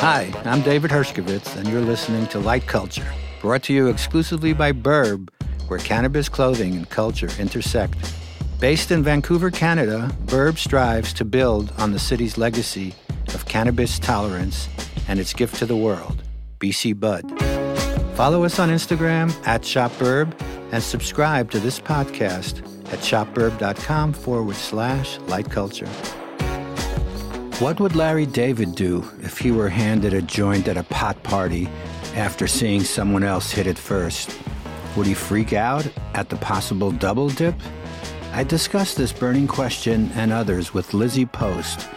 Hi, I'm David Hershkovitz, and you're listening to Light Culture, brought to you exclusively by Burb, where cannabis clothing and culture intersect. Based in Vancouver, Canada, Burb strives to build on the city's legacy of cannabis tolerance and its gift to the world, BC Bud. Follow us on Instagram at ShopBurb and subscribe to this podcast at shopburb.com forward slash light culture. What would Larry David do if he were handed a joint at a pot party after seeing someone else hit it first? Would he freak out at the possible double dip? I discussed this burning question and others with Lizzie Post,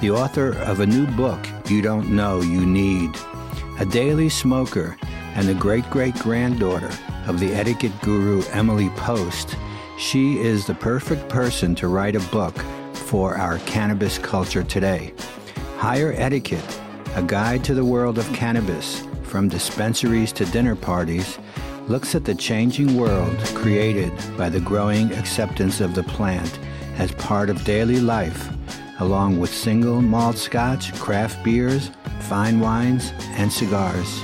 the author of a new book, You Don't Know You Need. A daily smoker and the great great granddaughter of the etiquette guru Emily Post, she is the perfect person to write a book for our cannabis culture today. Higher Etiquette, a guide to the world of cannabis, from dispensaries to dinner parties looks at the changing world created by the growing acceptance of the plant as part of daily life, along with single malt scotch, craft beers, fine wines, and cigars.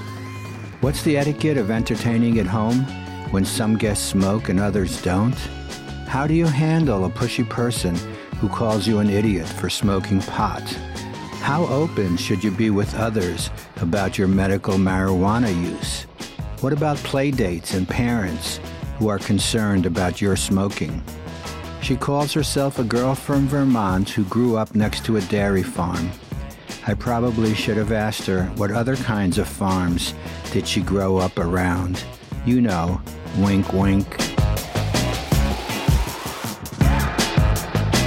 What's the etiquette of entertaining at home when some guests smoke and others don't? How do you handle a pushy person who calls you an idiot for smoking pot? How open should you be with others about your medical marijuana use? What about play dates and parents who are concerned about your smoking? She calls herself a girl from Vermont who grew up next to a dairy farm. I probably should have asked her what other kinds of farms did she grow up around. You know, wink wink.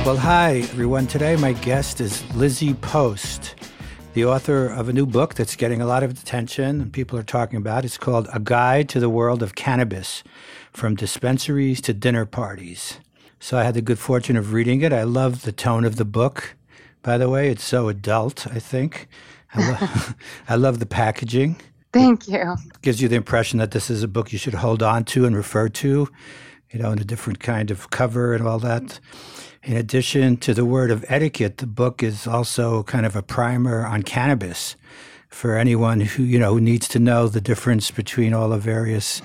Well, hi everyone. Today my guest is Lizzie Post the author of a new book that's getting a lot of attention and people are talking about. It's called A Guide to the World of Cannabis From Dispensaries to Dinner Parties. So I had the good fortune of reading it. I love the tone of the book, by the way. It's so adult, I think. I, lo- I love the packaging. Thank you. Gives you the impression that this is a book you should hold on to and refer to, you know, in a different kind of cover and all that. In addition to the word of etiquette, the book is also kind of a primer on cannabis for anyone who, you know, who needs to know the difference between all the various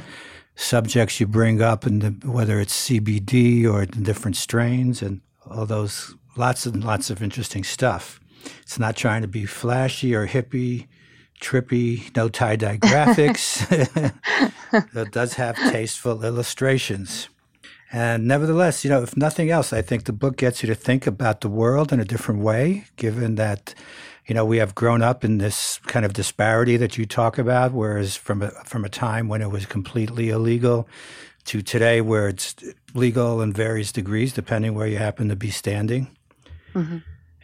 subjects you bring up and the, whether it's CBD or the different strains and all those lots and lots of interesting stuff. It's not trying to be flashy or hippie, trippy, no tie dye graphics. it does have tasteful illustrations. And nevertheless, you know, if nothing else, I think the book gets you to think about the world in a different way, given that, you know, we have grown up in this kind of disparity that you talk about, whereas from a, from a time when it was completely illegal to today where it's legal in various degrees, depending where you happen to be standing. Mm-hmm.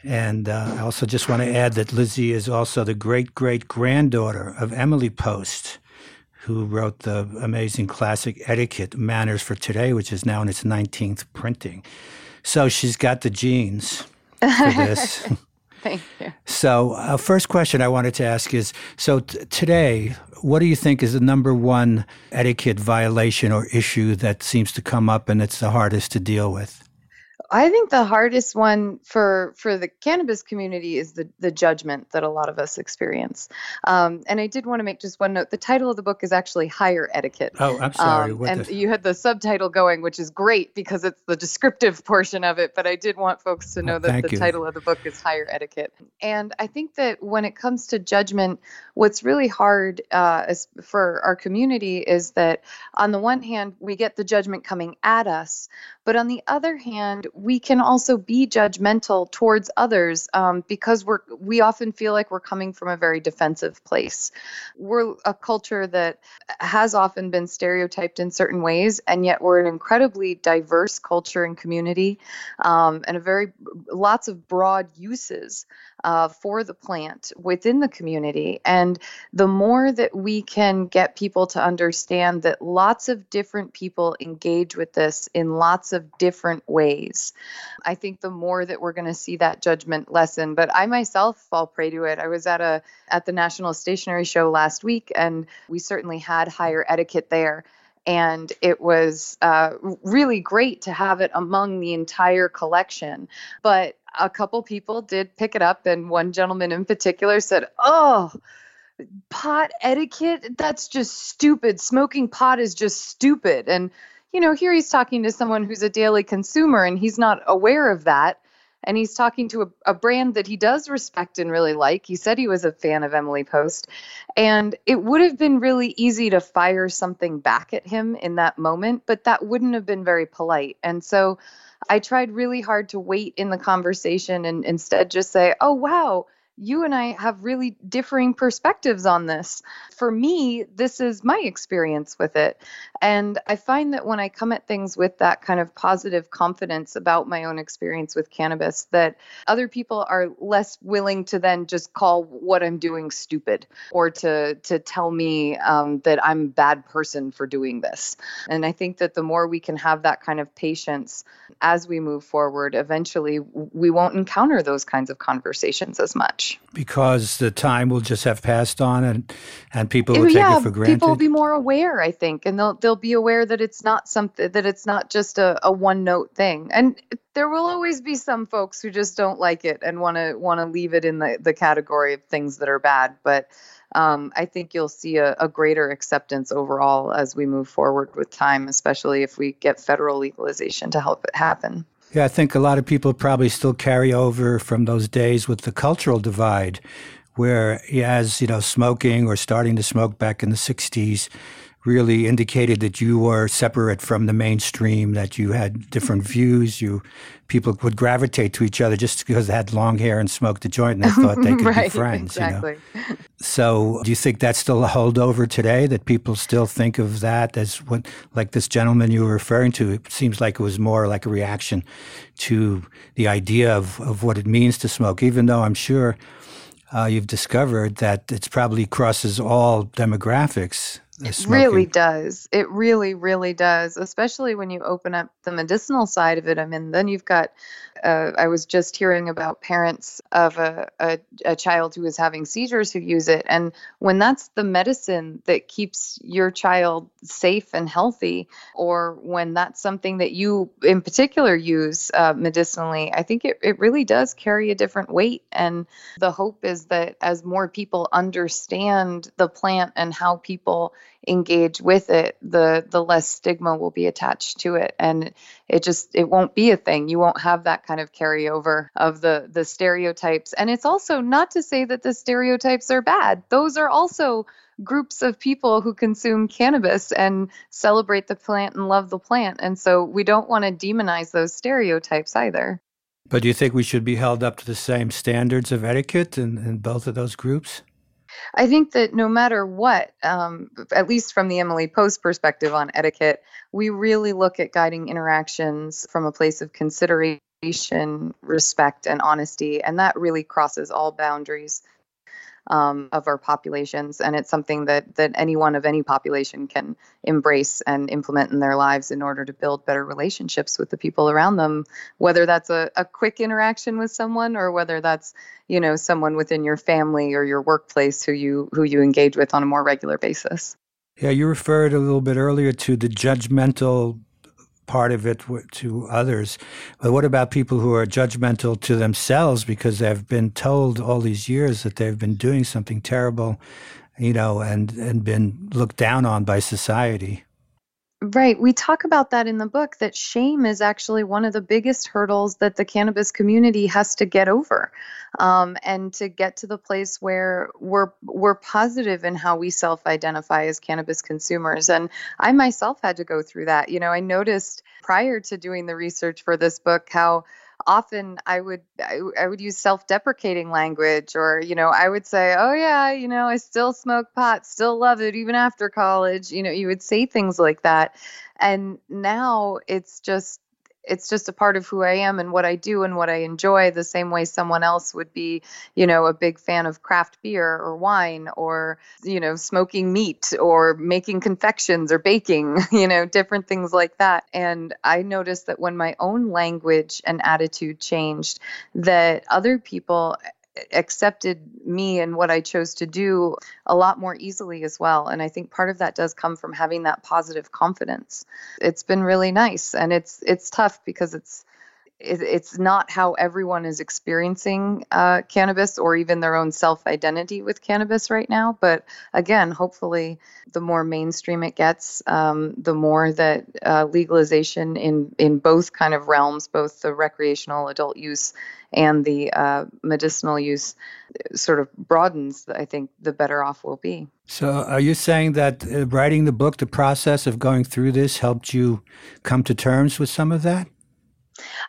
And uh, I also just want to add that Lizzie is also the great great granddaughter of Emily Post, who wrote the amazing classic Etiquette Manners for Today, which is now in its 19th printing. So she's got the genes for this. Thank you. So, uh, first question I wanted to ask is so t- today, what do you think is the number one etiquette violation or issue that seems to come up and it's the hardest to deal with? I think the hardest one for for the cannabis community is the the judgment that a lot of us experience. Um, and I did want to make just one note. The title of the book is actually Higher Etiquette. Oh, I'm sorry. Um, and the... you had the subtitle going, which is great because it's the descriptive portion of it. But I did want folks to know oh, that the you. title of the book is Higher Etiquette. And I think that when it comes to judgment, what's really hard uh, for our community is that on the one hand we get the judgment coming at us, but on the other hand we can also be judgmental towards others um, because we're we often feel like we're coming from a very defensive place. We're a culture that has often been stereotyped in certain ways, and yet we're an incredibly diverse culture and community, um, and a very lots of broad uses uh, for the plant within the community. And the more that we can get people to understand that lots of different people engage with this in lots of different ways, I think the more that we're going to see that judgment lessen. But I myself fall prey to it. I was at a at the National Stationery Show last week, and we certainly had higher etiquette there and it was uh, really great to have it among the entire collection. But a couple people did pick it up, and one gentleman in particular said, Oh, pot etiquette? That's just stupid. Smoking pot is just stupid. And, you know, here he's talking to someone who's a daily consumer and he's not aware of that and he's talking to a, a, brand that he does respect and really like. He said he was a fan of Emily Post, and it would have been really easy to fire something back at him in that moment, but that wouldn't have been very polite. And so I tried really hard to wait in the conversation and instead just say, "Oh wow." You and I have really differing perspectives on this. For me, this is my experience with it. And I find that when I come at things with that kind of positive confidence about my own experience with cannabis, that other people are less willing to then just call what I'm doing stupid or to, to tell me um, that I'm a bad person for doing this. And I think that the more we can have that kind of patience as we move forward, eventually we won't encounter those kinds of conversations as much much because the time will just have passed on and and people will yeah, take it for granted. People will be more aware, I think, and they'll they'll be aware that it's not something that it's not just a, a one note thing. And there will always be some folks who just don't like it and want to want to leave it in the the category of things that are bad. But um, I think you'll see a, a, greater acceptance overall as we move forward with time, especially if we get federal legalization to help it happen. Yeah, I think a lot of people probably still carry over from those days with the cultural divide, where as you know, smoking or starting to smoke back in the '60s really indicated that you were separate from the mainstream, that you had different views. You people would gravitate to each other just because they had long hair and smoked a joint, and they thought they could right, be friends. Exactly. You know? So, do you think that's still a holdover today? That people still think of that as what, like this gentleman you were referring to? It seems like it was more like a reaction to the idea of, of what it means to smoke, even though I'm sure. Uh, you've discovered that it probably crosses all demographics it really does. It really, really does, especially when you open up the medicinal side of it. I mean, then you've got uh, I was just hearing about parents of a, a, a, child who is having seizures who use it. And when that's the medicine that keeps your child safe and healthy, or when that's something that you in particular use uh, medicinally, I think it, it really does carry a different weight. And the hope is that as more people understand the plant and how people engage with it, the the less stigma will be attached to it, and it just it won't be a thing. You won't have that kind of carryover of the the stereotypes. And it's also not to say that the stereotypes are bad. Those are also groups of people who consume cannabis and celebrate the plant and love the plant. And so we don't want to demonize those stereotypes either. But do you think we should be held up to the same standards of etiquette in, in both of those groups? I think that no matter what, um, at least from the Emily Post perspective on etiquette, we really look at guiding interactions from a place of consideration, respect, and honesty. And that really crosses all boundaries um, of our populations, and it's something that that anyone of any population can embrace and implement in their lives in order to build better relationships with the people around them. Whether that's a, a quick interaction with someone, or whether that's you know someone within your family or your workplace who you who you engage with on a more regular basis. Yeah, you referred a little bit earlier to the judgmental part of it to others. But what about people who are judgmental to themselves because they've been told all these years that they've been doing something terrible, you know, and, and been looked down on by society? Right. We talk about that in the book that shame is actually one of the biggest hurdles that the cannabis community has to get over. Um, and to get to the place where we're we're positive in how we self-identify as cannabis consumers. And I myself had to go through that. You know, I noticed prior to doing the research for this book how often I would I, I, would use self-deprecating language or you know I would say oh yeah you know I still smoke pot still love it even after college you know you would say things like that. And now it's just it's just a part of who I am and what I do and what I enjoy the same way someone else would be, you know, a big fan of craft beer or wine or, you know, smoking meat or making confections or baking, you know, different things like that. And I noticed that when my own language and attitude changed, that other people accepted me and what I chose to do a lot more easily as well. And I think part of that does come from having that positive confidence. It's been really nice and it's it's tough because it's it's not how everyone is experiencing uh, cannabis or even their own self identity with cannabis right now. But again, hopefully, the more mainstream it gets, um, the more that uh, legalization in, in both kind of realms, both the recreational adult use and the uh, medicinal use, sort of broadens, I think the better off we'll be. So, are you saying that uh, writing the book, the process of going through this, helped you come to terms with some of that?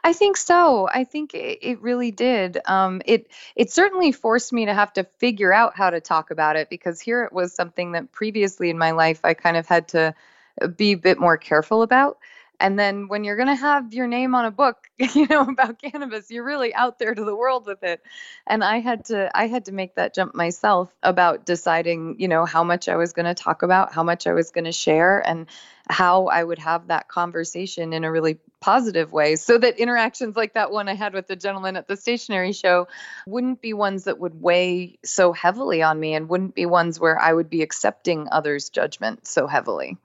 I think so. I think it, it really did. Um, it it certainly forced me to have to figure out how to talk about it because here it was something that previously in my life I kind of had to uh, be a bit more careful about. And then when you're going to have your name on a book, you know, about cannabis, you're really out there to the world with it. And I had to I had to make that jump myself about deciding, you know, how much I was going to talk about, how much I was going to share and how I would have that conversation in a really positive way so that interactions like that one I had with the gentleman at the stationery show wouldn't be ones that would weigh so heavily on me and wouldn't be ones where I would be accepting others' judgment so heavily.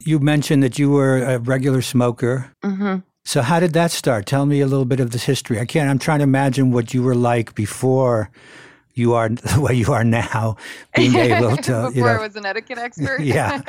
You mentioned that you were a regular smoker. Mm-hmm. So how did that start? Tell me a little bit of this history. I can't. I'm trying to imagine what you were like before you are the way you are now, being able to. Before you know, I was an etiquette expert. yeah.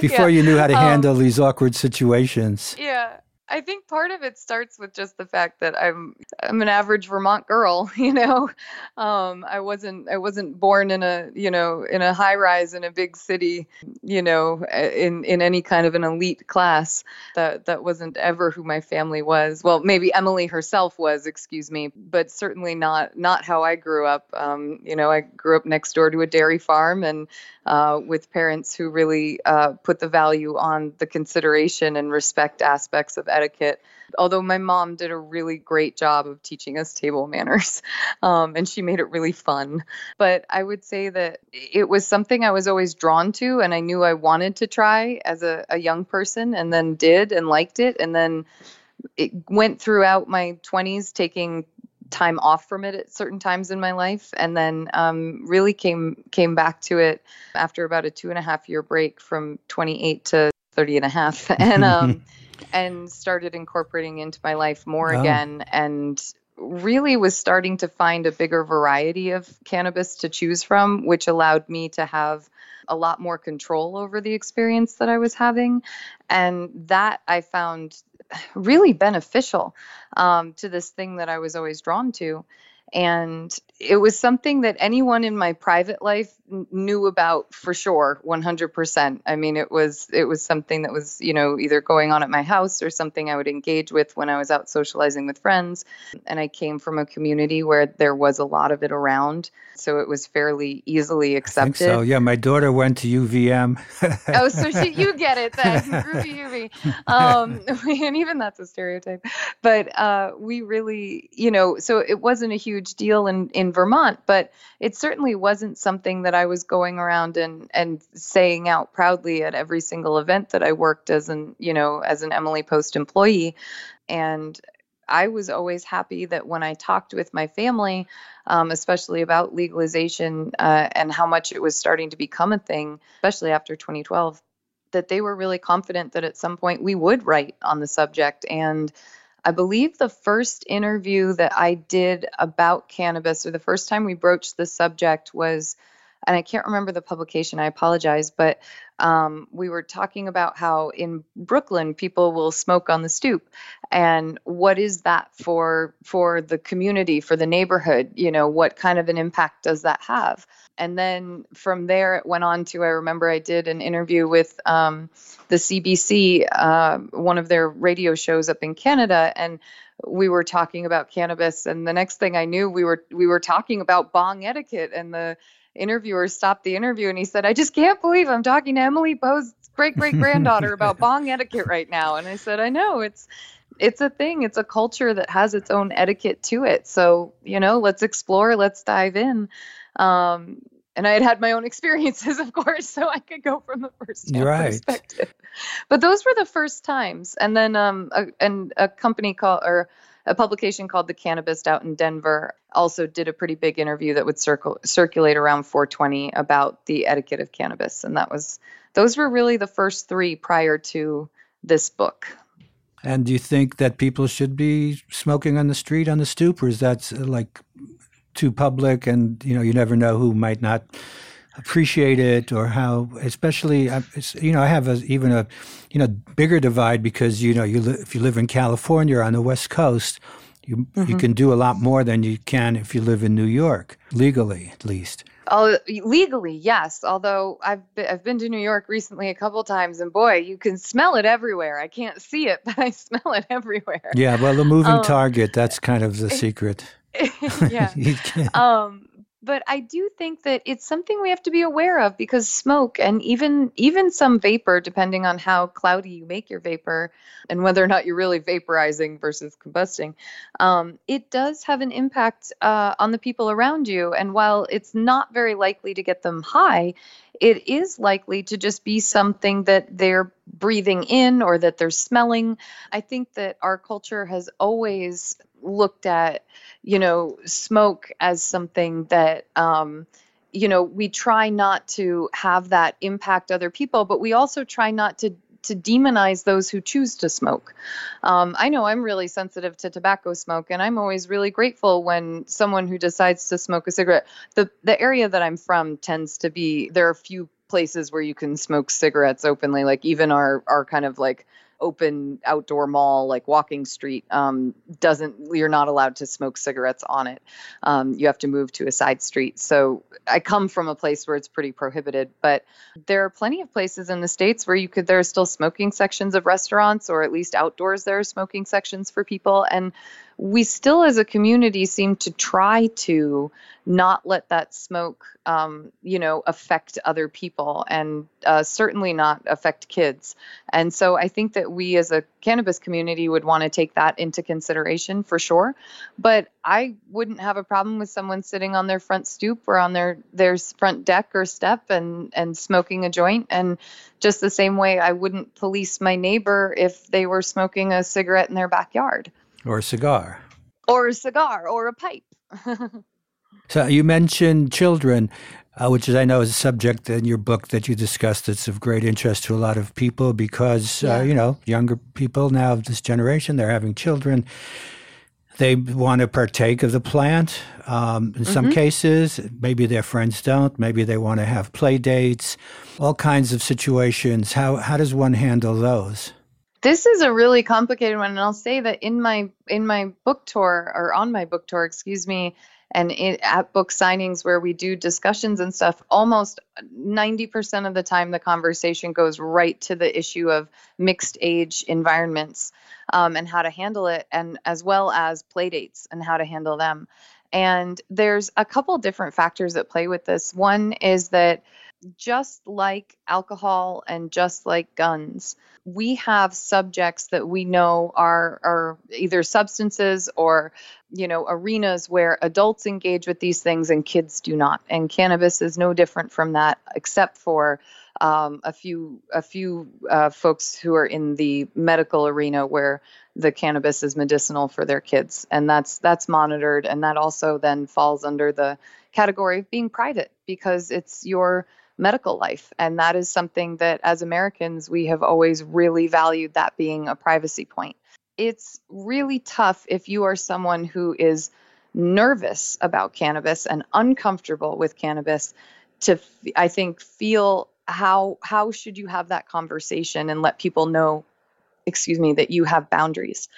Before yeah. you knew how to um, handle um, these awkward situations. Yeah. I think part of it starts with just the fact that I'm I'm an average Vermont girl, you know. Um, I wasn't I wasn't born in a you know in a high rise in a big city, you know, in in any kind of an elite class. That that wasn't ever who my family was. Well, maybe Emily herself was, excuse me, but certainly not not how I grew up. Um, you know, I grew up next door to a dairy farm and uh, with parents who really uh, put the value on the consideration and respect aspects of etiquette. Although my mom did a really great job of teaching us table manners, um, and she made it really fun. But I would say that it was something I was always drawn to, and I knew I wanted to try as a, a young person, and then did and liked it, and then it went throughout my 20s taking time off from it at certain times in my life and then um, really came came back to it after about a two and a half year break from 28 to 30 and a half and um, and started incorporating into my life more wow. again and really was starting to find a bigger variety of cannabis to choose from which allowed me to have a lot more control over the experience that I was having. And that I found really beneficial um, to this thing that I was always drawn to. And it was something that anyone in my private life knew about for sure 100% i mean it was it was something that was you know either going on at my house or something i would engage with when i was out socializing with friends. And i came from a community where there was a lot of it around so it was fairly easily accepted so. yeah my daughter went to uvm oh so she, you get it then. Groovy um, and even that's a stereotype. But uh, we really you know so it wasn't a huge deal in in Vermont, but it certainly wasn't something that I was going around and and saying out proudly at every single event that I worked as an you know as an Emily Post employee, and I was always happy that when I talked with my family, um, especially about legalization uh, and how much it was starting to become a thing, especially after 2012, that they were really confident that at some point we would write on the subject. And I believe the first interview that I did about cannabis, or the first time we broached the subject, was, and I can't remember the publication, I apologize, but um, we were talking about how in Brooklyn people will smoke on the stoop, and what is that for for the community, for the neighborhood? You know, what kind of an impact does that have? And then from there, it went on to I remember I did an interview with um, the CBC, uh, one of their radio shows up in Canada, and we were talking about cannabis. And the next thing I knew, we were we were talking about bong etiquette, and the interviewer stopped the interview and he said, "I just can't believe I'm talking to Emily Post's great great granddaughter about bong etiquette right now." And I said, "I know it's." It's a thing. It's a culture that has its own etiquette to it. So, you know, let's explore, let's dive in. Um, and I had had my own experiences, of course, so I could go from the first right. perspective. But those were the first times, and then um, a, and a company called or a publication called The Cannabist out in Denver also did a pretty big interview that would circle, circulate around 420 about the etiquette of cannabis. And that was, those were really the first three prior to this book. And do you think that people should be smoking on the street on the stoop, or is that like too public and you know you never know who might not appreciate it or how especially uh, you know i have a, even a you know bigger divide because you know you li- if you live in california or on the west coast you mm-hmm. you can do a lot more than you can if you live in new york legally at least Oh, legally, yes. Although I've been, I've been to New York recently a couple times, and boy, you can smell it everywhere. I can't see it, but I smell it everywhere. Yeah, well, the moving um, target—that's kind of the secret. yeah. um, but I do think that it's something we have to be aware of because smoke and even even some vapor, depending on how cloudy you make your vapor and whether or not you're really vaporizing versus combusting, um, it does have an impact uh, on the people around you. And while it's not very likely to get them high, it is likely to just be something that they're breathing in or that they're smelling. I think that our culture has always looked at, you know, smoke as something that, um, you know, we try not to have that impact other people, but we also try not to to demonize those who choose to smoke. Um, I know I'm really sensitive to tobacco smoke, and I'm always really grateful when someone who decides to smoke a cigarette. The the area that I'm from tends to be there are few places where you can smoke cigarettes openly, like even our our kind of like open outdoor mall like walking street um, doesn't you're not allowed to smoke cigarettes on it. Um, you have to move to a side street. So i come from a place where it's pretty prohibited but there are plenty of places in the states where you could there are still smoking sections of restaurants or at least outdoors there are smoking sections for people. And we still as a community seem to try to not let that smoke um, you know affect other people and uh, certainly not affect kids. And so i think that we as a cannabis community would want to take that into consideration for sure. But i wouldn't have a problem with someone sitting on their front stoop or on their their front deck or step and and smoking a joint. And just the same way i wouldn't police my neighbor if they were smoking a cigarette in their backyard or a cigar. Or a cigar or a pipe. so you mentioned children, uh, which is, I know is a subject in your book that you discussed that's of great interest to a lot of people because, uh, yeah. uh, you know, younger people now of this generation, they're having children. They want to partake of the plant. Um, in mm-hmm. some cases, maybe their friends don't. Maybe they want to have play dates, all kinds of situations. How, how does one handle those? This is a really complicated one, and I'll say that in my in my book tour or on my book tour, excuse me, and in, at book signings where we do discussions and stuff, almost 90% of the time the conversation goes right to the issue of mixed age environments um, and how to handle it, and as well as play dates and how to handle them. And there's a couple different factors that play with this. One is that just like alcohol and just like guns, we have subjects that we know are are either substances or you know arenas where adults engage with these things and kids do not. And cannabis is no different from that, except for um, a few a few uh, folks who are in the medical arena where the cannabis is medicinal for their kids, and that's that's monitored, and that also then falls under the category of being private because it's your medical life. And that is something that as Americans, we have always really valued that being a privacy point. It's really tough if you are someone who is nervous about cannabis and uncomfortable with cannabis to I think feel how how should you have that conversation and let people know excuse me, that you have boundaries.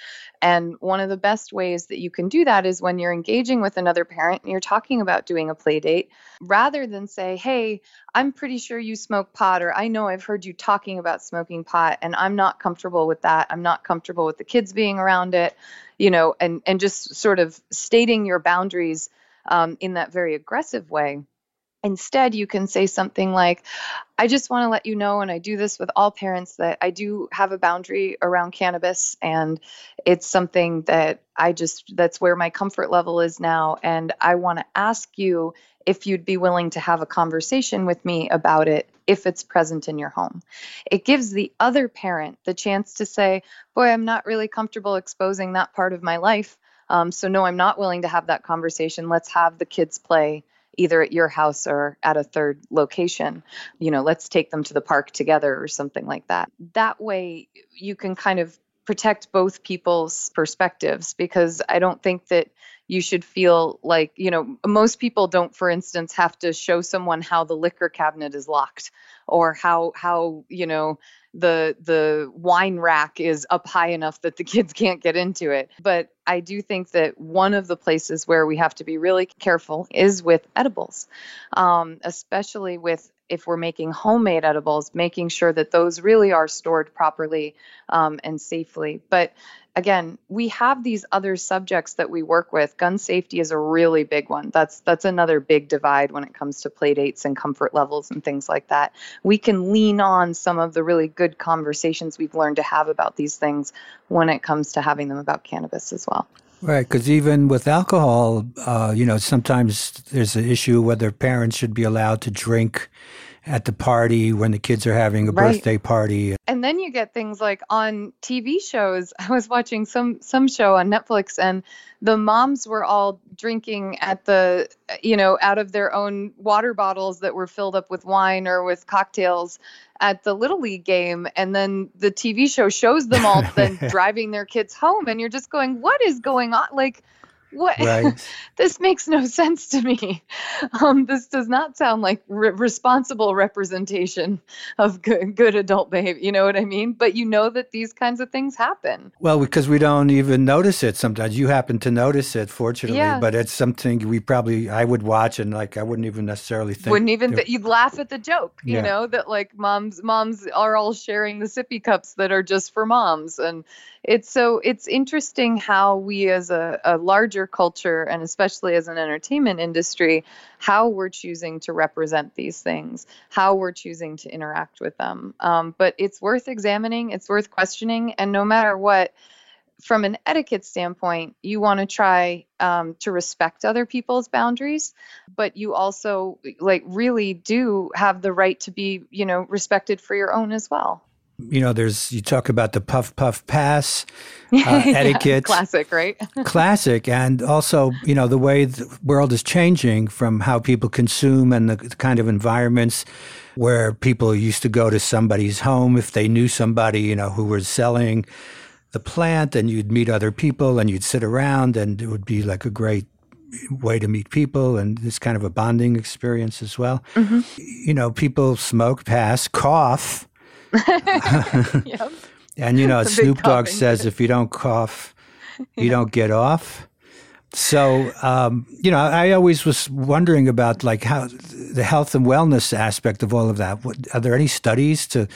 And one of the best ways that you can do that is when you're engaging with another parent and you're talking about doing a play date, rather than say, Hey, I'm pretty sure you smoke pot, or I know I've heard you talking about smoking pot, and I'm not comfortable with that. I'm not comfortable with the kids being around it, you know, and, and just sort of stating your boundaries um, in that very aggressive way Instead, you can say something like, I just want to let you know, and I do this with all parents, that I do have a boundary around cannabis, and it's something that I just, that's where my comfort level is now. And I want to ask you if you'd be willing to have a conversation with me about it if it's present in your home. It gives the other parent the chance to say, Boy, I'm not really comfortable exposing that part of my life. Um, so, no, I'm not willing to have that conversation. Let's have the kids play either at your house or at a third location. You know, let's take them to the park together or something like that. That way, you can kind of protect both people's perspectives because I don't think that you should feel like, you know, most people don't for instance have to show someone how the liquor cabinet is locked or how how, you know, the the wine rack is up high enough that the kids can't get into it. But I do think that one of the places where we have to be really careful is with edibles, um, especially with if we're making homemade edibles, making sure that those really are stored properly um, and safely. But again, we have these other subjects that we work with. Gun safety is a really big one. That's that's another big divide when it comes to play dates and comfort levels and things like that. We can lean on some of the really good conversations we've learned to have about these things when it comes to having them about cannabis as well. Right, because even with alcohol, uh, you know, sometimes there's an issue whether parents should be allowed to drink at the party when the kids are having a right. birthday party. And then you get things like on TV shows. I was watching some some show on Netflix and the moms were all drinking at the you know out of their own water bottles that were filled up with wine or with cocktails at the little league game and then the TV show shows them all then driving their kids home and you're just going what is going on like what right. this makes no sense to me um, this does not sound like re- responsible representation of good, good adult behavior you know what i mean but you know that these kinds of things happen well because we don't even notice it sometimes you happen to notice it fortunately yeah. but it's something we probably i would watch and like i wouldn't even necessarily think wouldn't even th- you'd laugh at the joke you yeah. know that like moms moms are all sharing the sippy cups that are just for moms and it's so it's interesting how we as a, a larger culture and especially as an entertainment industry how we're choosing to represent these things how we're choosing to interact with them. Um, but it's worth examining it's worth questioning and no matter what from an etiquette standpoint, you want to try um, to respect other people's boundaries, but you also like really do have the right to be, you know, respected for your own as well you know, there's you talk about the puff puff pass uh, etiquette, classic, right? classic, and also you know the way the world is changing from how people consume and the, the kind of environments where people used to go to somebody's home if they knew somebody you know who was selling the plant, and you'd meet other people and you'd sit around, and it would be like a great way to meet people and this kind of a bonding experience as well. Mm-hmm. You know, people smoke, pass, cough yep. And you know, Snoop Dogg says if you don't cough, you yeah. don't get off. So, um, you know, I always was wondering about like how the health and wellness aspect of all of that. What, are there any studies to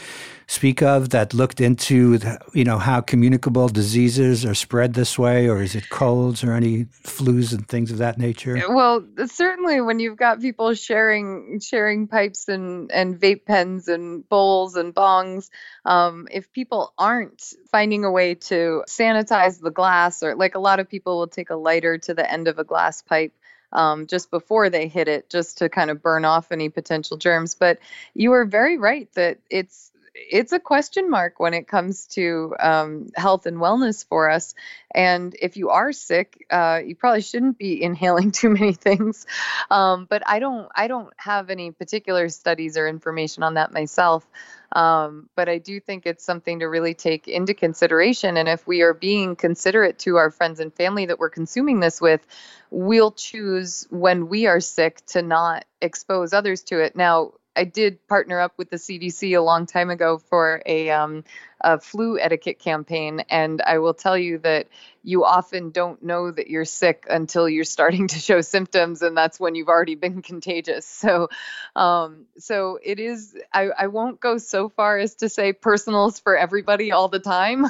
speak of that looked into, the, you know, how communicable diseases are spread this way, or is it colds or any flus and things of that nature? Well, certainly when you've got people sharing sharing pipes and and vape pens and bowls and bongs, um, if people aren't finding a way to sanitize the glass, or like a lot of people will take a lighter to the end of a glass pipe um, just before they hit it, just to kind of burn off any potential germs. But you are very right that it's it's a question mark when it comes to um, health and wellness for us. And if you are sick, uh, you probably shouldn't be inhaling too many things. Um, but I don't, I don't have any particular studies or information on that myself. Um, but I do think it's something to really take into consideration. And if we are being considerate to our friends and family that we're consuming this with, we'll choose when we are sick to not expose others to it. Now, I did partner up with the CDC a long time ago for a, um, a flu etiquette campaign, and I will tell you that you often don't know that you're sick until you're starting to show symptoms, and that's when you've already been contagious. So, um, so it is. I, I won't go so far as to say personals for everybody all the time,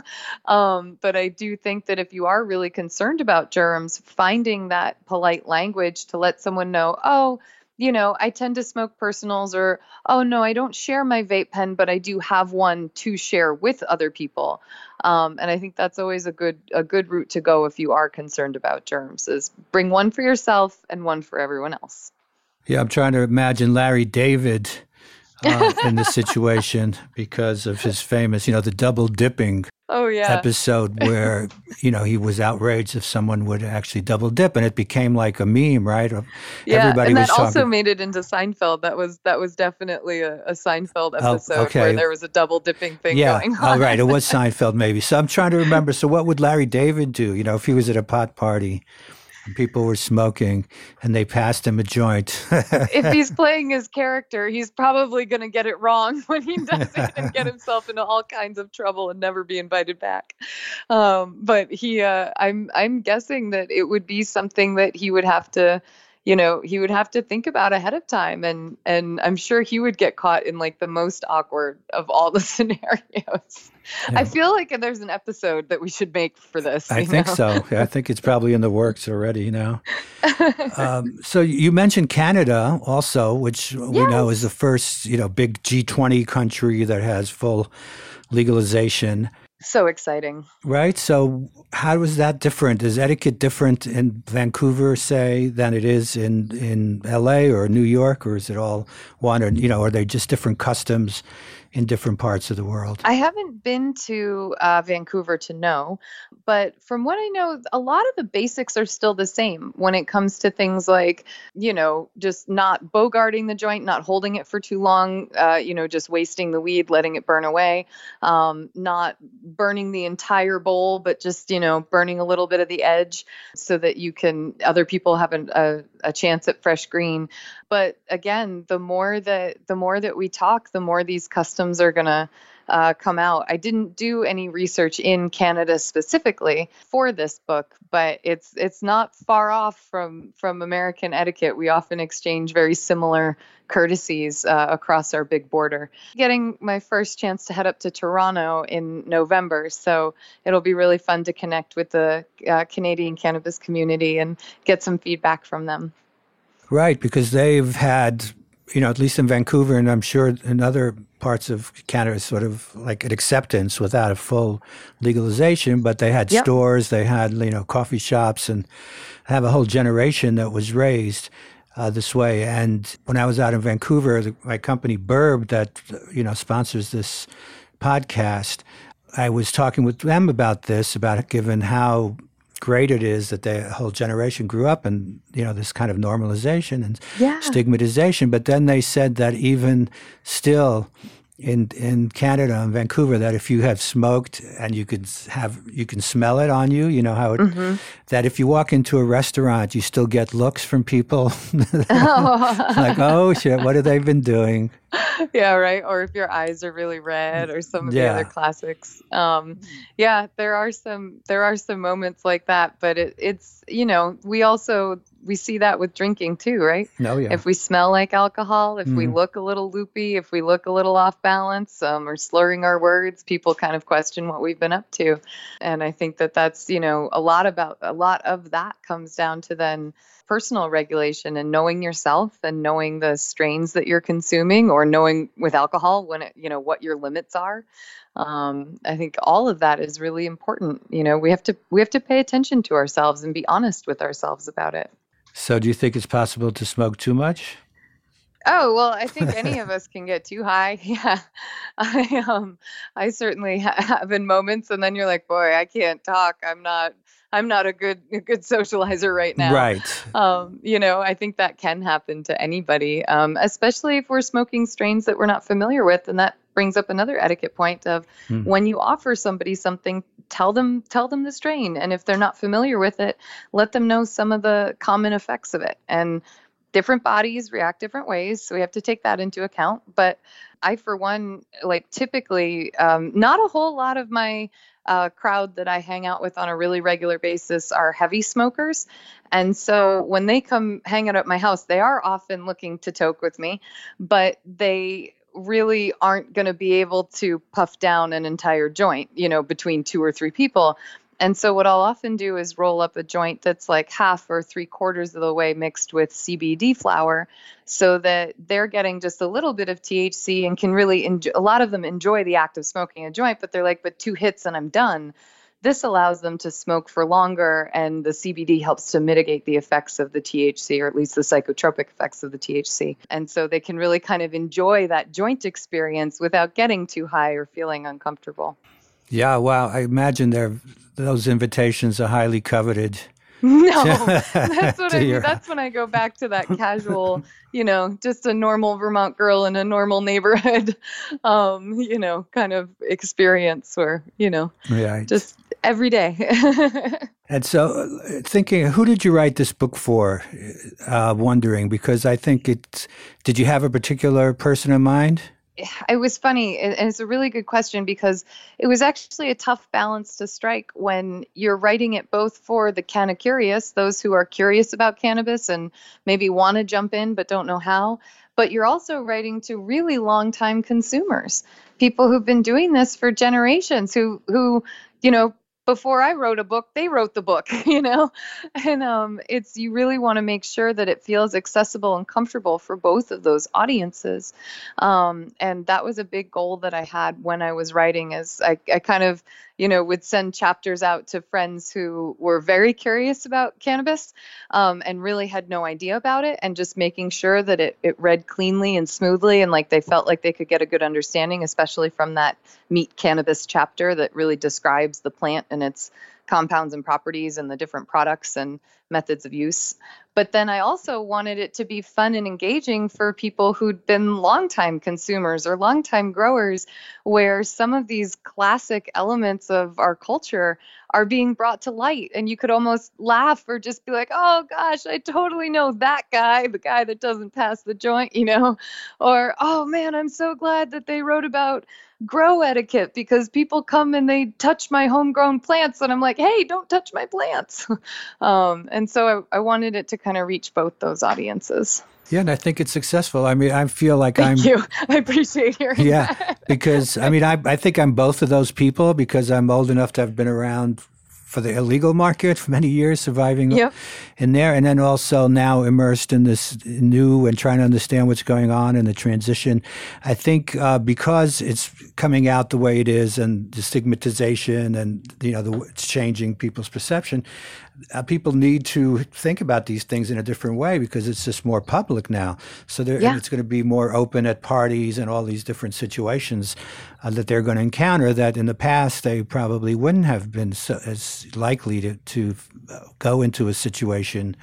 um, but I do think that if you are really concerned about germs, finding that polite language to let someone know, oh you know, I tend to smoke personals or, oh no, I don't share my vape pen, but I do have one to share with other people. Um, and I think that's always a good a good route to go if you are concerned about germs is bring one for yourself and one for everyone else. Yeah, I'm trying to imagine Larry David uh, in the situation because of his famous, you know, the double dipping oh, yeah. episode where, you know, he was outraged if someone would actually double dip and it became like a meme, right? Yeah, Everybody and that also talking... made it into Seinfeld. That was that was definitely a, a Seinfeld oh, episode oh, okay. where there was a double dipping thing yeah. going on. Oh, right. It was Seinfeld maybe. So I'm trying to remember. So what would Larry David do, you know, if he was at a pot party? People were smoking and they passed him a joint. if he's playing his character, he's probably going to get it wrong when he does it and get himself into all kinds of trouble and never be invited back. Um, but he, uh, I'm, I'm guessing that it would be something that he would have to you know he would have to think about ahead of time and and i'm sure he would get caught in like the most awkward of all the scenarios yeah. i feel like there's an episode that we should make for this i think know? so i think it's probably in the works already you know um, so you mentioned canada also which yes. we know is the first you know big g20 country that has full legalization so exciting. Right. So, how was that different? Is etiquette different in Vancouver, say, than it is in in L.A. or New York, or is it all one? Or you know, are they just different customs in different parts of the world? I haven't been to uh, Vancouver to know, but from what I know, a lot of the basics are still the same when it comes to things like, you know, just not bogarting the joint, not holding it for too long, uh, you know, just wasting the weed, letting it burn away, um, not burning the entire bowl, but just, you know, burning a little bit of the edge so that you can, other people have a, a, a chance at fresh green. But again, the more that the more that we talk, the more these customs are gonna uh, come out. I didn't do any research in Canada specifically for this book, but it's it's not far off from from American etiquette. We often exchange very similar courtesies uh, across our big border. Getting my first chance to head up to Toronto in November, so it'll be really fun to connect with the uh, Canadian cannabis community and get some feedback from them. Right, because they've had, you know, at least in Vancouver, and I'm sure in other parts of Canada, sort of like an acceptance without a full legalization. But they had yep. stores, they had, you know, coffee shops, and have a whole generation that was raised uh, this way. And when I was out in Vancouver, the, my company Burb, that you know sponsors this podcast, I was talking with them about this, about given how great it is that the whole generation grew up in you know this kind of normalization and yeah. stigmatization but then they said that even still in in Canada and Vancouver that if you have smoked and you could have you can smell it on you, you know how it mm-hmm. that if you walk into a restaurant you still get looks from people oh. like oh shit what have they been doing? Yeah, right. Or if your eyes are really red or some of yeah. the other classics. Um, yeah, there are some there are some moments like that, but it, it's you know we also we see that with drinking too, right? No, yeah. If we smell like alcohol, if mm. we mm-hmm. look a little loopy, if we look a little off balance, um, or slurring our words, people kind of question what we've been up to. And I think that that's you know a lot about a lot of that comes down to then personal regulation and knowing yourself and knowing the strains that you're consuming or knowing with alcohol when it you know what your limits are um, i think all of that is really important you know we have to we have to pay attention to ourselves and be honest with ourselves about it so, do you think it's possible to smoke too much? Oh well, I think any of us can get too high. Yeah, I um, I certainly have in moments, and then you're like, boy, I can't talk. I'm not. I'm not a good a good socializer right now. Right. Um, you know, I think that can happen to anybody, um, especially if we're smoking strains that we're not familiar with, and that brings up another etiquette point of hmm. when you offer somebody something tell them tell them the strain. And if they're not familiar with it let them know some of the common effects of it. And different bodies react different ways so we have to take that into account. But i for one like typically um, not a whole lot of my uh, crowd that i hang out with on a really regular basis are heavy smokers. And so when they come hang out at my house they are often looking to toke with me but they really aren't going to be able to puff down an entire joint, you know, between two or three people. And so, what I'll often do is roll up a joint that's like half or three quarters of the way mixed with CBD flower so that they're getting just a little bit of THC and can really enjoy. A lot of them enjoy the act of smoking a joint, but they're like, but two hits and I'm done this allows them to smoke for longer, and the CBD helps to mitigate the effects of the THC, or at least the psychotropic effects of the THC. And so they can really kind of enjoy that joint experience without getting too high or feeling uncomfortable. Yeah, wow. I imagine those invitations are highly coveted. No, that's what I mean. That's when I go back to that casual, you know, just a normal Vermont girl in a normal neighborhood, um, you know, kind of experience where, you know, right. just every day. and so, uh, thinking, who did you write this book for? Uh, wondering, because I think it's, did you have a particular person in mind? it was funny and it's a really good question because it was actually a tough balance to strike when you're writing it both for the canna curious those who are curious about cannabis and maybe want to jump in but don't know how but you're also writing to really long time consumers people who've been doing this for generations who who you know before I wrote a book, they wrote the book, you know? And um, it's, you really want to make sure that it feels accessible and comfortable for both of those audiences. Um, and that was a big goal that I had when I was writing is I, I kind of you know, would send chapters out to friends who were very curious about cannabis um, and really had no idea about it, and just making sure that it, it read cleanly and smoothly and like they felt like they could get a good understanding, especially from that meet cannabis chapter that really describes the plant and its compounds and properties and the different products and methods of use. But then I also wanted it to be fun and engaging for people who'd been longtime consumers or longtime growers, where some of these classic elements of our culture are being brought to light. And you could almost laugh or just be like, oh gosh, I totally know that guy, the guy that doesn't pass the joint, you know? Or, oh man, I'm so glad that they wrote about grow etiquette because people come and they touch my homegrown plants and I'm like, hey, don't touch my plants. um, and so I, I wanted it to kind of reach both those audiences. Yeah, and I think it's successful. I mean, I feel like Thank I'm. you. I appreciate hearing yeah, that. because I mean, I I think I'm both of those people because I'm old enough to have been around for the illegal market for many years, surviving yep. in there, and then also now immersed in this new and trying to understand what's going on in the transition. I think uh, because it's coming out the way it is, and the stigmatization, and you know, the, it's changing people's perception uh, people need to think about these things in a different way because it's just more public now. So yeah. it's going to be more open at parties and all these different situations uh, that they're going to encounter that in the past they probably wouldn't have been so, as likely to, to uh, go into a situation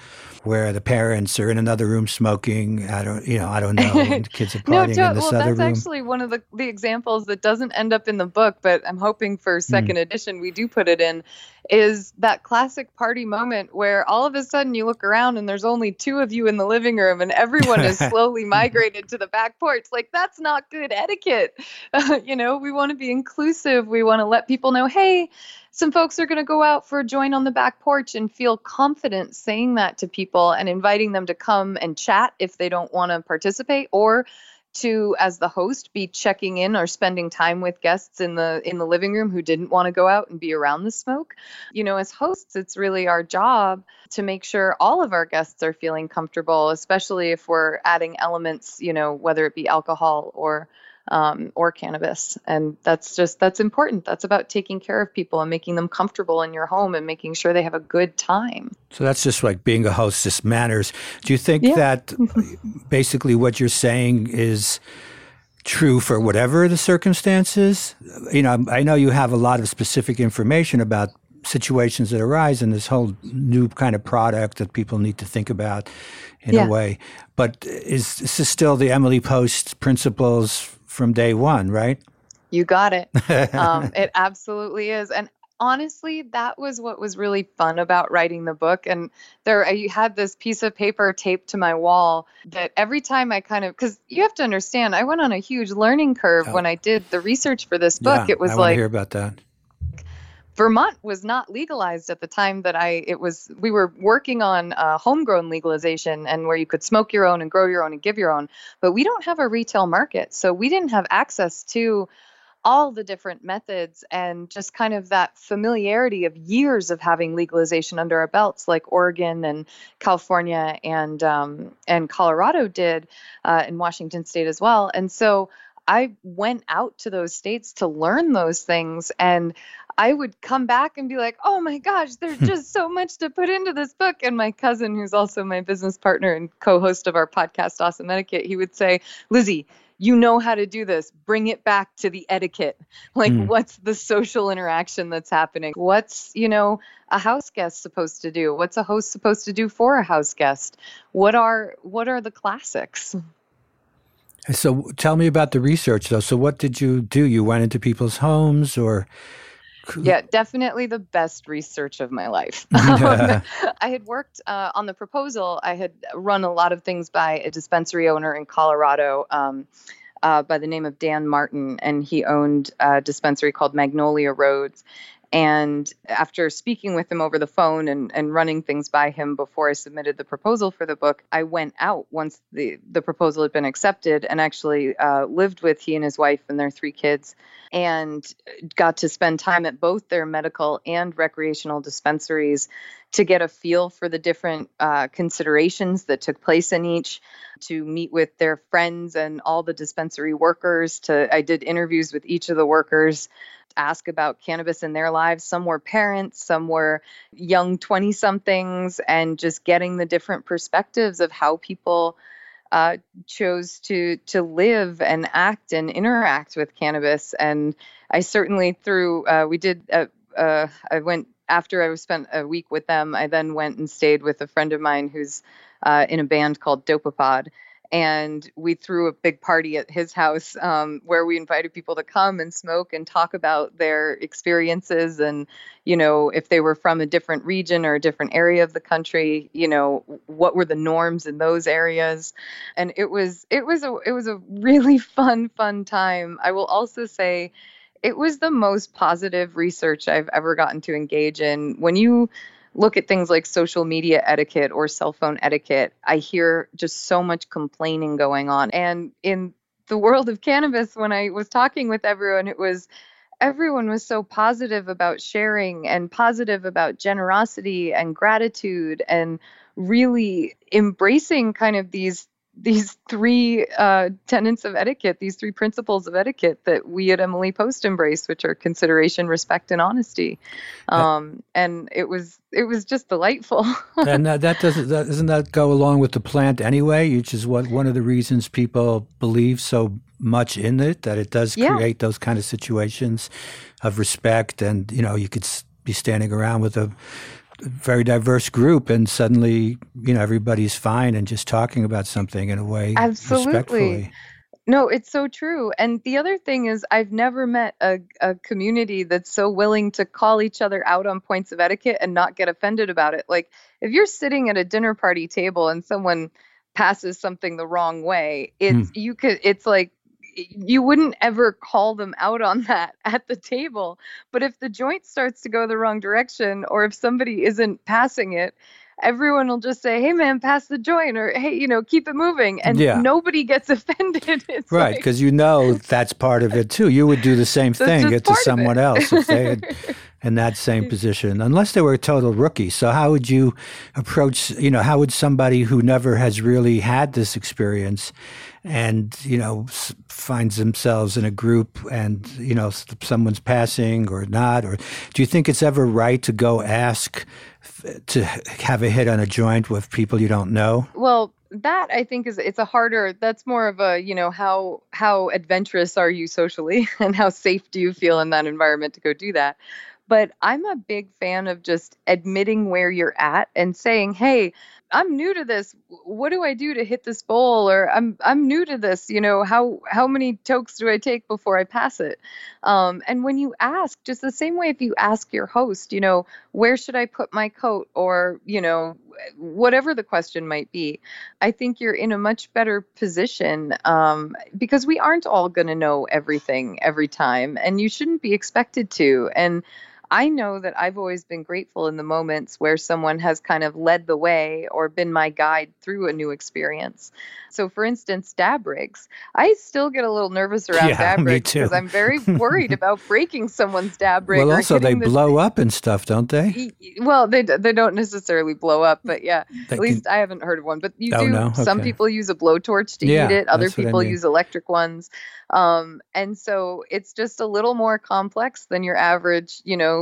where the parents are in another room smoking. I don't, you know, I don't know. And kids are partying no, in this well, other room. that's actually one of the, the examples that doesn't end up in the book, but I'm hoping for hmm. second mm. edition we do put it in. Is that classic party moment where all of a sudden you look around and there's only two of you in the living room and everyone is slowly migrated to the back porch? Like that's not good etiquette. Uh, you know, we want to be inclusive. We want to let people know, hey some folks are going to go out for a joint on the back porch and feel confident saying that to people and inviting them to come and chat if they don't want to participate or to as the host be checking in or spending time with guests in the in the living room who didn't want to go out and be around the smoke. You know as hosts it's really our job to make sure all of our guests are feeling comfortable especially if we're adding elements you know whether it be alcohol or um, or cannabis. And that's just, that's important. That's about taking care of people and making them comfortable in your home and making sure they have a good time. So that's just like being a hostess manners. Do you think yeah. that basically what you're saying is true for whatever the circumstances? You know, I know you have a lot of specific information about situations that arise in this whole new kind of product that people need to think about in yeah. a way. But is this is still the Emily Post principles from day one, right? You got it. um, it absolutely is. And honestly, that was what was really fun about writing the book. And there, I had this piece of paper taped to my wall that every time I kind of, because you have to understand, I went on a huge learning curve oh. when I did the research for this book. Yeah, it was I like, hear about that. Vermont was not legalized at the time that I it was we were working on uh, homegrown legalization and where you could smoke your own and grow your own and give your own, but we don't have a retail market, so we didn't have access to all the different methods and just kind of that familiarity of years of having legalization under our belts, like Oregon and California and um, and Colorado did, uh, in Washington State as well, and so I went out to those states to learn those things. And I would come back and be like, oh my gosh, there's just so much to put into this book. And my cousin, who's also my business partner and co host of our podcast, Awesome Etiquette, he would say, Lizzie, you know how to do this. Bring it back to the etiquette. Like, mm. what's the social interaction that's happening? What's, you know, a house guest supposed to do? What's a host supposed to do for a house guest? What are what are the classics? So tell me about the research though. So what did you do? You went into people's homes or yeah, definitely the best research of my life. um, I had worked uh, on the proposal. I had run a lot of things by a dispensary owner in Colorado um, uh, by the name of Dan Martin, and he owned a dispensary called Magnolia Roads. And after speaking with him over the phone and, and running things by him before I submitted the proposal for the book, I went out once the, the proposal had been accepted and actually uh, lived with he and his wife and their three kids and got to spend time at both their medical and recreational dispensaries to get a feel for the different uh, considerations that took place in each to meet with their friends and all the dispensary workers to i did interviews with each of the workers ask about cannabis in their lives. Some were parents, some were young 20 somethings, and just getting the different perspectives of how people uh, chose to to live and act and interact with cannabis. And I certainly through uh, we did uh, uh I went after I spent a week with them. I then went and stayed with a friend of mine who's uh, in a band called Dopapod and we threw a big party at his house um, where we invited people to come and smoke and talk about their experiences and you know if they were from a different region or a different area of the country you know what were the norms in those areas? And it was it was a it was a really fun fun time. I will also say it was the most positive research i've ever gotten to engage in. When you look at things like social media etiquette or cell phone etiquette, I hear just so much complaining going on. And in the world of cannabis, when I was talking with everyone, it was everyone was so positive about sharing and positive about generosity and gratitude and really embracing kind of these these three uh, tenets of etiquette, these three principles of etiquette that we at Emily Post embrace, which are consideration, respect, and honesty. Um, and it was it was just delightful. and that, that doesn't that, doesn't that go along with the plant anyway, which is what one of the reasons people believe so much in it that it does yeah. create those kind of situations of respect, and you know you could be standing around with a very diverse group and suddenly you know everybody's fine and just talking about something in a way absolutely respectfully. no it's so true and the other thing is i've never met a, a community that's so willing to call each other out on points of etiquette and not get offended about it like if you're sitting at a dinner party table and someone passes something the wrong way it's mm. you could it's like you wouldn't ever call them out on that at the table. But if the joint starts to go the wrong direction, or if somebody isn't passing it, everyone will just say, "Hey, man, pass the joint," or "Hey, you know, keep it moving," and yeah. nobody gets offended. It's right, because like, you know that's part of it too. You would do the same thing to someone else if they had in that same position, unless they were a total rookie. So, how would you approach? You know, how would somebody who never has really had this experience and you know finds themselves in a group and you know someone's passing or not or do you think it's ever right to go ask to have a hit on a joint with people you don't know? Well that i think is it's a harder that's more of a you know how how adventurous are you socially and how safe do you feel in that environment to go do that? But I'm a big fan of just admitting where you're at and saying, "Hey, I'm new to this. What do I do to hit this bowl?" Or "I'm I'm new to this. You know, how how many tokes do I take before I pass it?" Um, and when you ask, just the same way if you ask your host, you know, where should I put my coat, or you know, whatever the question might be, I think you're in a much better position um, because we aren't all going to know everything every time, and you shouldn't be expected to. And I know that I've always been grateful in the moments where someone has kind of led the way or been my guide through a new experience. So, for instance, dab rigs. I still get a little nervous around yeah, dab rigs because I'm very worried about breaking someone's dab rig. Well, also they blow up and stuff, don't they? Well, they they don't necessarily blow up, but yeah. They at least I haven't heard of one. But you oh, do. No? Okay. Some people use a blowtorch to yeah, heat it. Other people I mean. use electric ones. Um, and so it's just a little more complex than your average, you know,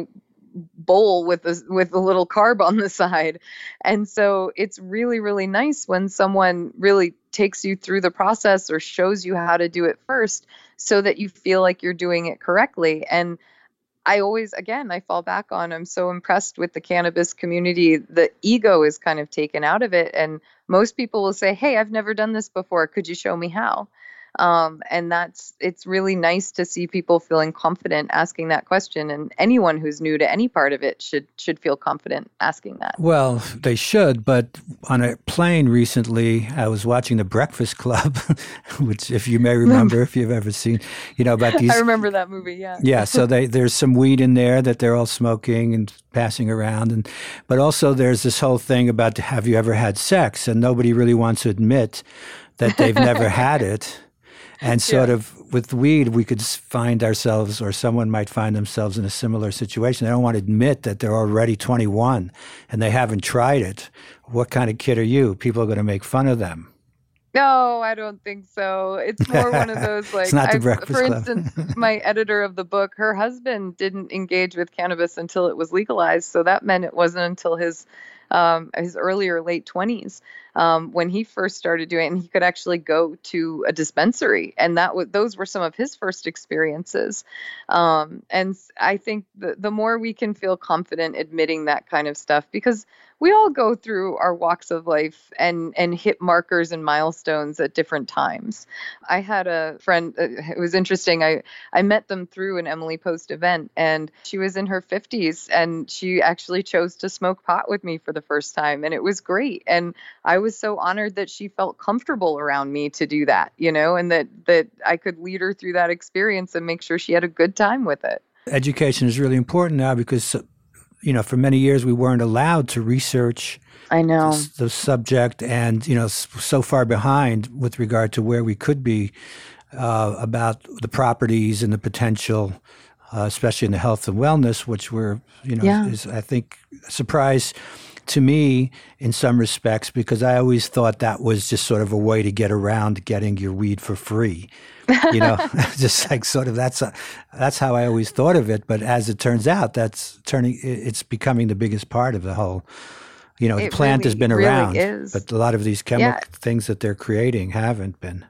bowl with a with a little carb on the side. And so it's really really nice when someone really takes you through the process or shows you how to do it first so that you feel like you're doing it correctly. And I always again I fall back on I'm so impressed with the cannabis community. The ego is kind of taken out of it and most people will say, "Hey, I've never done this before. Could you show me how?" Um, and that's it's really nice to see people feeling confident asking that question. And anyone who's new to any part of it should should feel confident asking that. Well, they should. But on a plane recently, I was watching The Breakfast Club, which, if you may remember, if you've ever seen, you know about these. I remember that movie. Yeah. Yeah. So they, there's some weed in there that they're all smoking and passing around, and but also there's this whole thing about have you ever had sex, and nobody really wants to admit that they've never had it. And sort yeah. of with weed, we could find ourselves, or someone might find themselves in a similar situation. They don't want to admit that they're already 21 and they haven't tried it. What kind of kid are you? People are going to make fun of them. No, I don't think so. It's more one of those like, it's not the breakfast for instance, my editor of the book, her husband didn't engage with cannabis until it was legalized. So that meant it wasn't until his um, his earlier late 20s um, when he first started doing it and he could actually go to a dispensary and that was those were some of his first experiences. Um, and i think the, the more we can feel confident admitting that kind of stuff because we all go through our walks of life and and hit markers and milestones at different times. I had a friend. Uh, it was interesting. I I met them through an Emily Post event, and she was in her 50s, and she actually chose to smoke pot with me for the first time, and it was great. And I was so honored that she felt comfortable around me to do that, you know, and that that I could lead her through that experience and make sure she had a good time with it. Education is really important now because you know, for many years we weren't allowed to research. I know the, the subject, and you know, so far behind with regard to where we could be uh, about the properties and the potential, uh, especially in the health and wellness, which were, you know, yeah. is I think a surprise to me in some respects because I always thought that was just sort of a way to get around getting your weed for free you know, just like sort of that's a, that's how I always thought of it. But as it turns out, that's turning it's becoming the biggest part of the whole. You know, it the plant really, has been around, really but a lot of these chemical yeah. things that they're creating haven't been.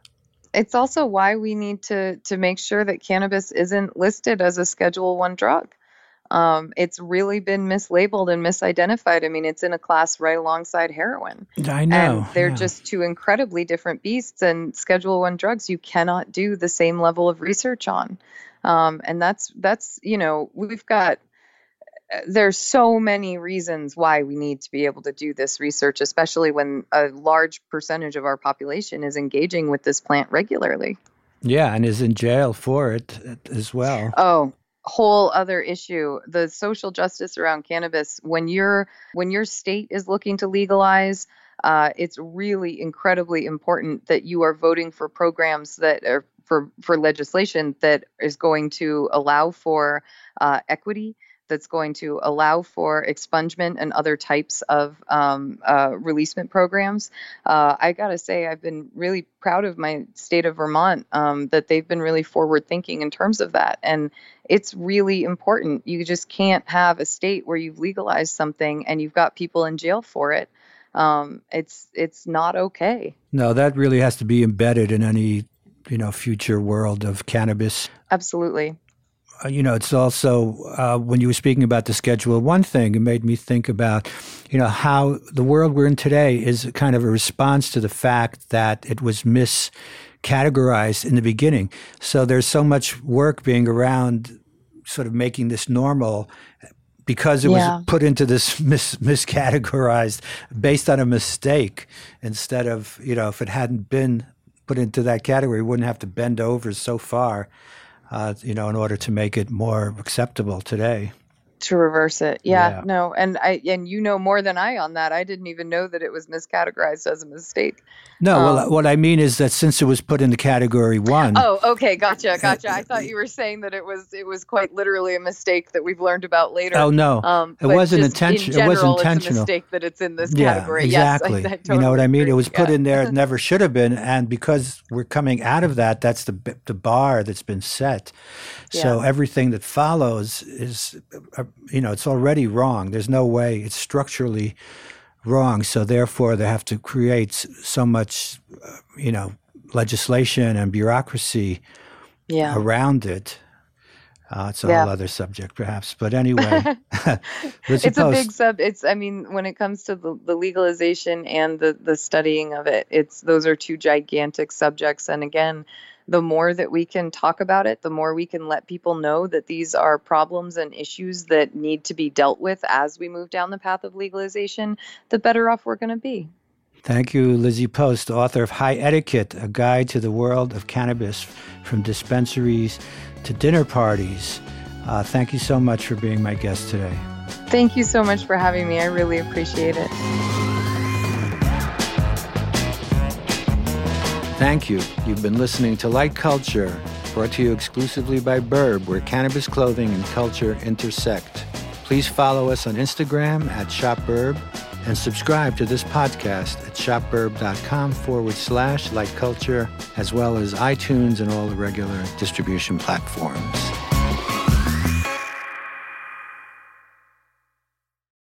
It's also why we need to to make sure that cannabis isn't listed as a Schedule One drug um, it's really been mislabeled and misidentified. I mean, it's in a class right alongside heroin. I know. And they're yeah. just two incredibly different beasts. And Schedule One drugs, you cannot do the same level of research on. Um, and that's that's you know we've got there's so many reasons why we need to be able to do this research, especially when a large percentage of our population is engaging with this plant regularly. Yeah, and is in jail for it as well. Oh, whole other issue the social justice around cannabis. When your when your state is looking to legalize uh, it's really incredibly important that you are voting for programs that are for for legislation that is going to allow for uh, equity that's going to allow for expungement and other types of um, uh, releasement programs. Uh, I got to say, I've been really proud of my state of Vermont um, that they've been really forward thinking in terms of that. And it's really important. You just can't have a state where you've legalized something and you've got people in jail for it. Um, it's it's not okay. No, that really has to be embedded in any you know future world of cannabis. Absolutely. Uh, you know, it's also uh, when you were speaking about the Schedule One thing, it made me think about, you know, how the world we're in today is kind of a response to the fact that it was miscategorized in the beginning. So there's so much work being around, sort of making this normal. Because it yeah. was put into this mis- miscategorized based on a mistake instead of, you know, if it hadn't been put into that category, we wouldn't have to bend over so far uh, you know, in order to make it more acceptable today. To reverse it. Yeah, yeah, no, and I and you know more than I on that. I didn't even know that it was miscategorized as a mistake. No, um, well, what I mean is that since it was put into category one. Oh, okay, gotcha, gotcha. I thought you were saying that it was it was quite literally a mistake that we've learned about later. Oh no, um, it wasn't intentional. It was intentional. mistake that it's in this yeah, category. Exactly. Yes, I, I totally you know what I mean? Agree. It was put yeah. in there. It never should have been, and because we're coming out of that, that's the the bar that's been set. So everything that follows is, uh, you know, it's already wrong. There's no way it's structurally wrong. So therefore, they have to create so much, uh, you know, legislation and bureaucracy yeah. around it. Uh, it's a yeah. whole other subject, perhaps. But anyway, it's a big sub. It's, I mean, when it comes to the, the legalization and the the studying of it, it's those are two gigantic subjects. And again, the more that we can talk about it, the more we can let people know that these are problems and issues that need to be dealt with as we move down the path of legalization, the better off we're going to be. Thank you, Lizzie Post, author of Higher Etiquette, a guide to the world of cannabis from dispensaries to dinner parties. Uh, thank you so much for being my guest today. Thank you so much for having me. I really appreciate it. Thank you. You've been listening to Light Culture, brought to you exclusively by Burb, where cannabis clothing and culture intersect. Please follow us on Instagram at ShopBurb and subscribe to this podcast at shopburb.com forward slash light culture, as well as iTunes and all the regular distribution platforms.